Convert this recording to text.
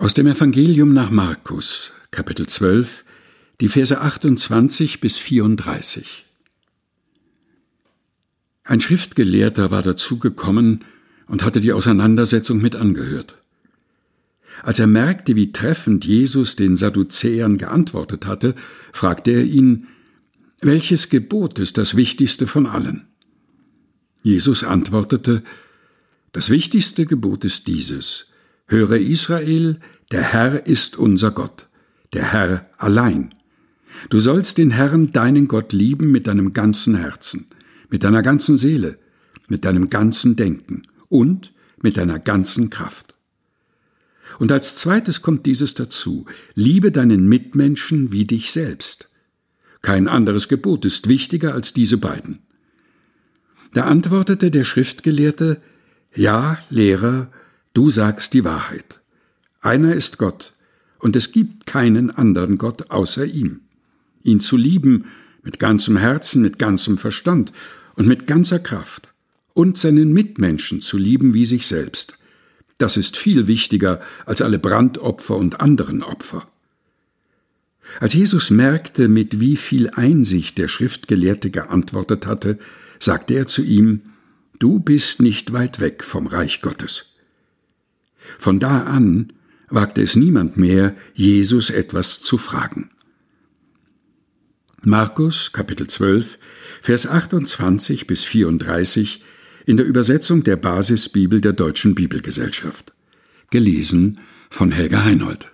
Aus dem Evangelium nach Markus, Kapitel 12, die Verse 28 bis 34. Ein Schriftgelehrter war dazugekommen und hatte die Auseinandersetzung mit angehört. Als er merkte, wie treffend Jesus den Sadduzäern geantwortet hatte, fragte er ihn, welches Gebot ist das wichtigste von allen? Jesus antwortete, das wichtigste Gebot ist dieses, Höre Israel, der Herr ist unser Gott, der Herr allein. Du sollst den Herrn, deinen Gott, lieben mit deinem ganzen Herzen, mit deiner ganzen Seele, mit deinem ganzen Denken und mit deiner ganzen Kraft. Und als zweites kommt dieses dazu, liebe deinen Mitmenschen wie dich selbst. Kein anderes Gebot ist wichtiger als diese beiden. Da antwortete der Schriftgelehrte, Ja, Lehrer, Du sagst die Wahrheit. Einer ist Gott, und es gibt keinen anderen Gott außer ihm. Ihn zu lieben mit ganzem Herzen, mit ganzem Verstand und mit ganzer Kraft, und seinen Mitmenschen zu lieben wie sich selbst, das ist viel wichtiger als alle Brandopfer und anderen Opfer. Als Jesus merkte, mit wie viel Einsicht der Schriftgelehrte geantwortet hatte, sagte er zu ihm, Du bist nicht weit weg vom Reich Gottes. Von da an wagte es niemand mehr, Jesus etwas zu fragen. Markus Kapitel 12, Vers 28 bis 34 in der Übersetzung der Basisbibel der Deutschen Bibelgesellschaft. Gelesen von Helga Heinold.